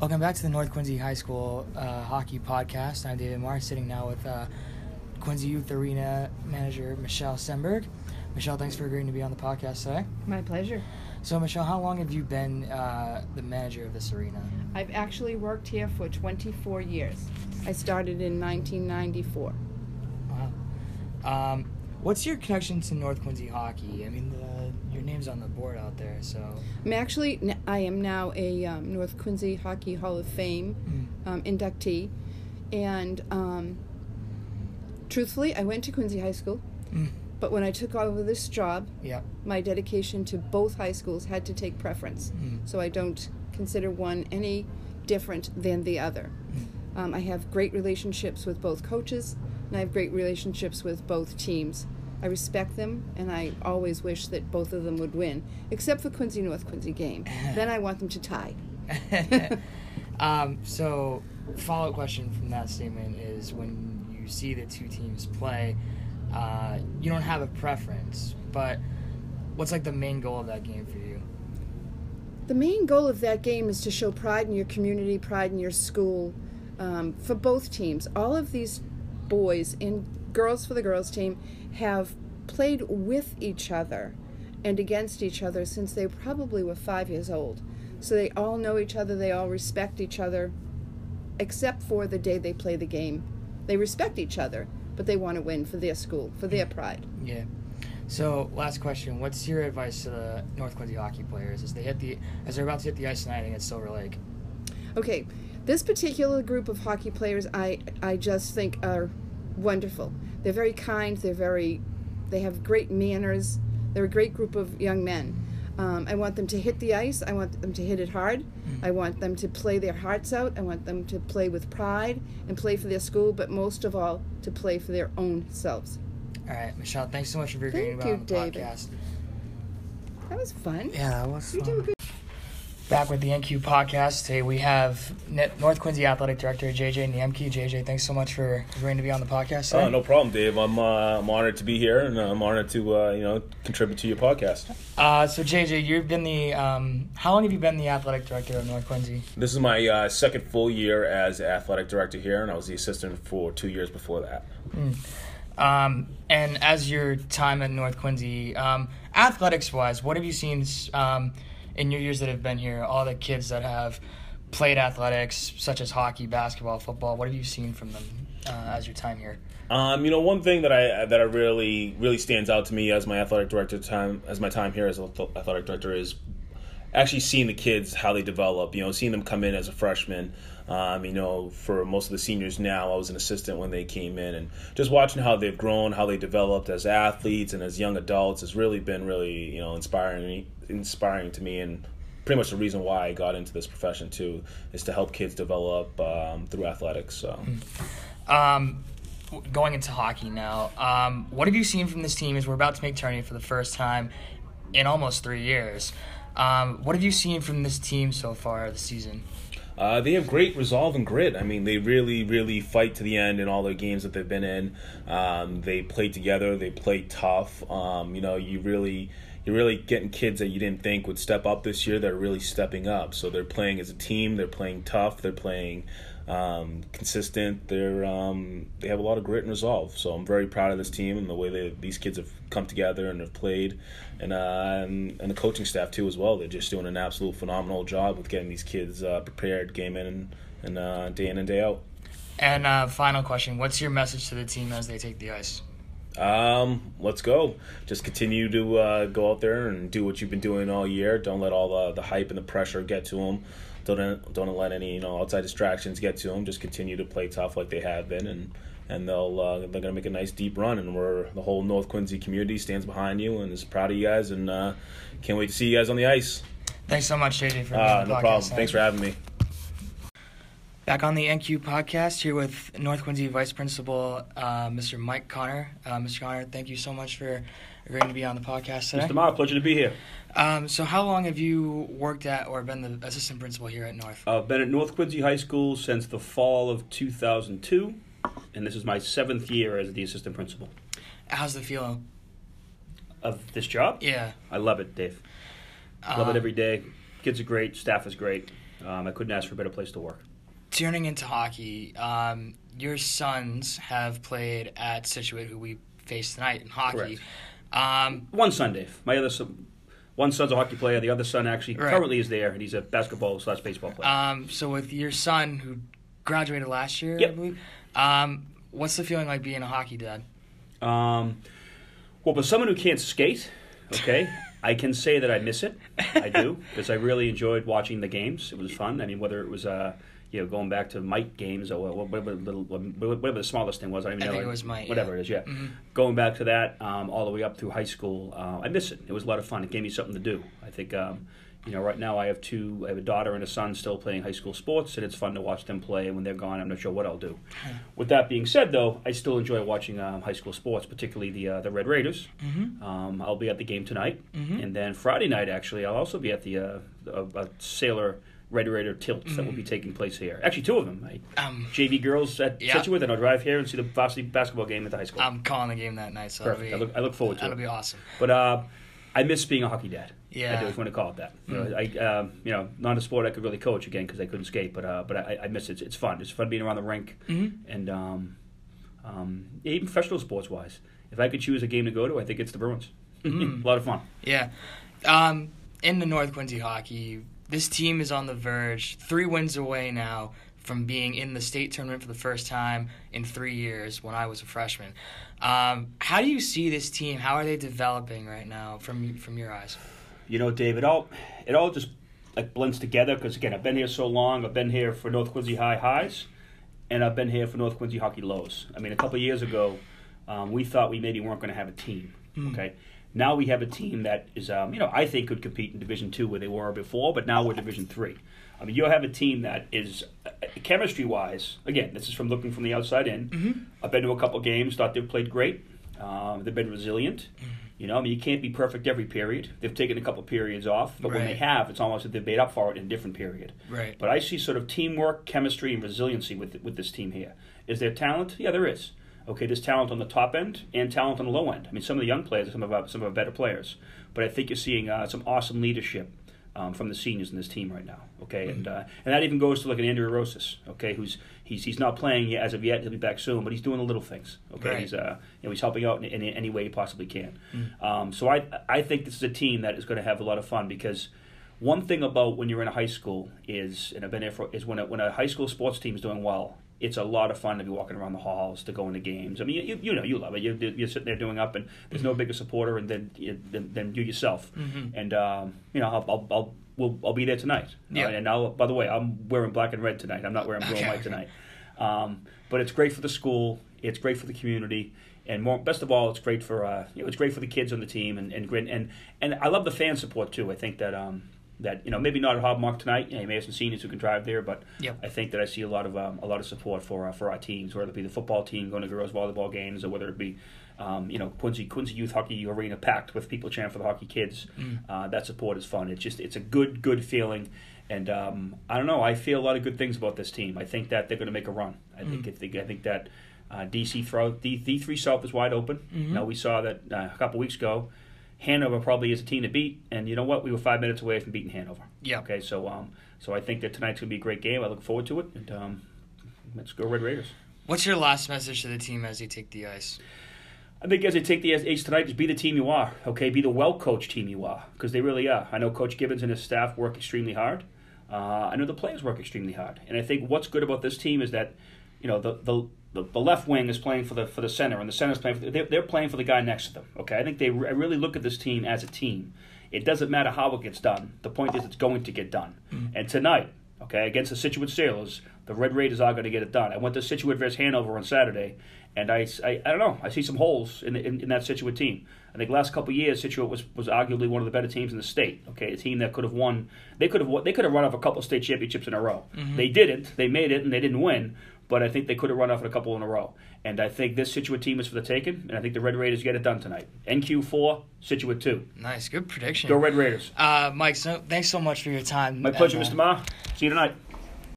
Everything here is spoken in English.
Welcome back to the North Quincy High School uh, Hockey Podcast. I'm David Marr, sitting now with uh, Quincy Youth Arena manager Michelle Semberg. Michelle, thanks for agreeing to be on the podcast today. My pleasure. So, Michelle, how long have you been uh, the manager of this arena? I've actually worked here for 24 years. I started in 1994. Wow. Um, what's your connection to North Quincy hockey? I mean, the, your name's on the board out there, so. I'm actually, I am now a um, North Quincy Hockey Hall of Fame Mm. um, inductee. And um, truthfully, I went to Quincy High School, Mm. but when I took over this job, Yeah. my dedication to both high schools had to take preference. Mm. So I don't consider one any different than the other. Mm. Um, I have great relationships with both coaches, and I have great relationships with both teams. I respect them, and I always wish that both of them would win, except for Quincy North Quincy game. then I want them to tie. um, so, follow up question from that statement is when you see the two teams play, uh, you don't have a preference, but what's like the main goal of that game for you? The main goal of that game is to show pride in your community, pride in your school, um, for both teams. All of these boys and girls for the girls team have played with each other and against each other since they probably were five years old. So they all know each other, they all respect each other, except for the day they play the game. They respect each other, but they want to win for their school, for their pride. Yeah. So, last question: What's your advice to the North Quincy hockey players as they hit the as they're about to hit the ice tonight against Silver Lake? Okay, this particular group of hockey players, I I just think are wonderful. They're very kind. They're very, they have great manners. They're a great group of young men. Um, I want them to hit the ice. I want them to hit it hard. I want them to play their hearts out. I want them to play with pride and play for their school, but most of all, to play for their own selves. All right, Michelle. Thanks so much for agreeing Thank be you, on the David. podcast. That was fun. Yeah, that was You do a good. Back with the NQ podcast. Today we have North Quincy Athletic Director JJ Niemke. JJ, thanks so much for agreeing to be on the podcast. Today. Oh, no problem, Dave. I'm uh, I'm honored to be here, and I'm honored to uh, you know contribute to your podcast. Uh, so JJ, you've been the um, how long have you been the athletic director of North Quincy? This is my uh, second full year as athletic director here, and I was the assistant for two years before that. Um, and as your time at North Quincy, um, athletics wise, what have you seen um, in your years that have been here? All the kids that have played athletics, such as hockey, basketball, football. What have you seen from them uh, as your time here? Um, you know, one thing that I that I really really stands out to me as my athletic director time as my time here as athletic director is actually seeing the kids how they develop. You know, seeing them come in as a freshman. Um, you know, for most of the seniors now, I was an assistant when they came in, and just watching how they've grown, how they developed as athletes and as young adults has really been really you know inspiring inspiring to me and. Pretty much the reason why I got into this profession too is to help kids develop um, through athletics. So. Um, going into hockey now, um, what have you seen from this team? As we're about to make tourney for the first time in almost three years. Um, what have you seen from this team so far this season? Uh, they have great resolve and grit. I mean, they really, really fight to the end in all the games that they've been in. Um, they play together. They play tough. Um, you know, you really, you're really getting kids that you didn't think would step up this year. that are really stepping up. So they're playing as a team. They're playing tough. They're playing um, consistent. They're um, they have a lot of grit and resolve. So I'm very proud of this team and the way that these kids have come together and have played, and uh, and, and the coaching staff too as well. They're just doing an absolute phenomenal job with getting these kids uh, prepared game in and, and uh, day in and day out. And uh, final question: What's your message to the team as they take the ice? Um, let's go. Just continue to uh, go out there and do what you've been doing all year. Don't let all the, the hype and the pressure get to them. Don't don't let any you know outside distractions get to them. Just continue to play tough like they have been, and and they'll uh, they're gonna make a nice deep run. And we're the whole North Quincy community stands behind you and is proud of you guys, and uh, can't wait to see you guys on the ice. Thanks so much, JJ, for Uh, the no podcast. problem. Thanks for having me. Back on the NQ podcast here with North Quincy Vice Principal uh, Mr. Mike Connor. Uh, Mr. Connor, thank you so much for agreeing to be on the podcast today. Mr. Marr, pleasure to be here. Um, so, how long have you worked at or been the assistant principal here at North? I've been at North Quincy High School since the fall of 2002, and this is my seventh year as the assistant principal How's the feeling? of this job. Yeah. I love it, Dave. Love Um, it every day. Kids are great. Staff is great. Um, I couldn't ask for a better place to work. Turning into hockey, um, your sons have played at Scituate, who we face tonight in hockey. Um, One son, Dave. My other son, one son's a hockey player. The other son actually Right. currently is there, and he's a basketball slash baseball player. um, so with your son, who graduated last year, I believe, um, what's the feeling like being a hockey dad? Um, well, for someone who can't skate, okay, I can say that I miss it. I do because I really enjoyed watching the games. It was fun. I mean, whether it was uh, you know going back to Mite games or whatever, little, whatever the smallest thing was, I don't even I know. think it was Mite, Whatever yeah. it is, yeah. Mhm. Going back to that, um, all the way up through high school, uh, I miss it. It was a lot of fun. It gave me something to do. I think. Um, you know, right now I have two. I have a daughter and a son still playing high school sports, and it's fun to watch them play. And when they're gone, I'm not sure what I'll do. With that being said, though, I still enjoy watching um, high school sports, particularly the uh, the Red Raiders. Mm-hmm. Um, I'll be at the game tonight, Mhm. and then Friday night, actually, I'll also be at the uh, a, a Sailor Red Raider tilt that will be taking place here. Actually, two of them. I, Um, JV girls at Yeah. Scituate, then I'll drive here and see the varsity basketball game at the high school. I'm calling the game that night, so Perfect. I look, I look forward to it. that'll be awesome. But uh, I miss being a hockey dad. I Yeah. Mm. do, if you want to call it that. You know, I, um, you know, not a sport I could really coach again because I couldn't skate, but uh, but I, I miss it. It's, it's fun. It's fun being around the rink, Mhm. and um, um, even professional sports wise. If I could choose a game to go to, I think it's the Bruins. Mm. a lot of fun. Yeah. Um, in the North Quincy hockey, this team is on the verge, three wins away now from being in the state tournament for the first time in three years when I was a freshman. Um, how do you see this team? How are they developing right now from from your eyes? You know, Dave, it all it all just like blends together because again, I've been here so long. I've been here for North Quincy High highs, and I've been here for North Quincy hockey lows. I mean, a couple of years ago, um, we thought we maybe weren't going to have a team. Okay, now we have a team that is, um, you know, I think could compete in Division Two where they were before, but now we're Division Three. I mean, you have a team that is chemistry wise. Again, this is from looking from the outside in. I've been to a couple games, thought they've played great. Um, they've been resilient. You know, I mean, you can't be perfect every period. They've taken a couple periods off, but when they have, it's almost that they've made up for it in a different period. Right. But I see sort of teamwork, chemistry, and resiliency with with this team here. Is there talent? Yeah, there is. Okay, there's talent on the top end and talent on the low end. I mean, some of the young players are some of our, some of our better players, but I think you're seeing uh, some awesome leadership um, from the seniors in this team right now. Okay, and uh, and that even goes to like an Andrew Rosas. Okay, who's he's he's not playing yet as of yet. He'll be back soon, but he's doing the little things. Okay, Right. he's uh you know he's helping out in, in any way he possibly can. Um, so I I think this is a team that is going to have a lot of fun because. One thing about when you're in a high school is, and I've been there for, is when a, when a high school sports team is doing well, it's a lot of fun to be walking around the halls, to go into games. I mean, you, you know, you love it. You're, you're sitting there doing up, and there's no bigger supporter and than, than, than you yourself. Mhm. And um, you know, I'll, I'll, I'll, we'll, I'll be there tonight. Yeah. Uh, and now, by the way, I'm wearing black and red tonight. I'm not wearing blue and white tonight. Um, but it's great for the school. It's great for the community. And more, best of all, it's great for uh, you know, it's great for the kids on the team, and and and and I love the fan support too. I think that um, that you know maybe not at Hobomock tonight. You, know, you may have some seniors who can drive there, but Yep. I think that I see a lot of um, a lot of support for uh, for our teams, whether it be the football team going to girls volleyball games, or whether it be um, you know Quincy Quincy Youth Hockey Arena packed with people cheering for the hockey kids. Uh, that support is fun. It's just it's a good good feeling. And um, I don't know. I feel a lot of good things about this team. I think that they're going to make a run. I think if they, I think that uh, DC throw D, three South is wide open. Now we saw that uh, a couple weeks ago. Hanover probably is a team to beat, and you know what? We were five minutes away from beating Hanover. Yeah. Okay, so um, so I think that tonight's gonna be a great game. I look forward to it, and um, let's go Red Raiders. What's your last message to the team as they take the ice? I think as they take the ice tonight, just be the team you are. Okay, be the well coached team you are, because they really are. I know Coach Gibbons and his staff work extremely hard. Uh, I know the players work extremely hard, and I think what's good about this team is that, you know, the the, the, the left wing is playing for the for the center, and the center is playing for the, they're, they're playing for the guy next to them. Okay, I think they re- I really look at this team as a team. It doesn't matter how it gets done. The point is, it's going to get done. Mm-hmm. And tonight, okay, against the Scituate Sailors, the Red Raiders are going to get it done. I went to Scituate versus Hanover on Saturday, and I, I, I don't know. I see some holes in, in, in that Scituate team. I think last couple of years, Scituate was, was arguably one of the better teams in the state. Okay, a team that could have won. They could have they could have run off a couple of state championships in a row. They didn't. They made it, and they didn't win. But I think they could have run off a couple in a row. And I think this Scituate team is for the taking. And I think the Red Raiders get it done tonight. NQ four, Scituate two. Nice, good prediction. Go Red Raiders. Uh, Mike, so, thanks so much for your time. My pleasure, And, uh, Mr. Marr. See you tonight.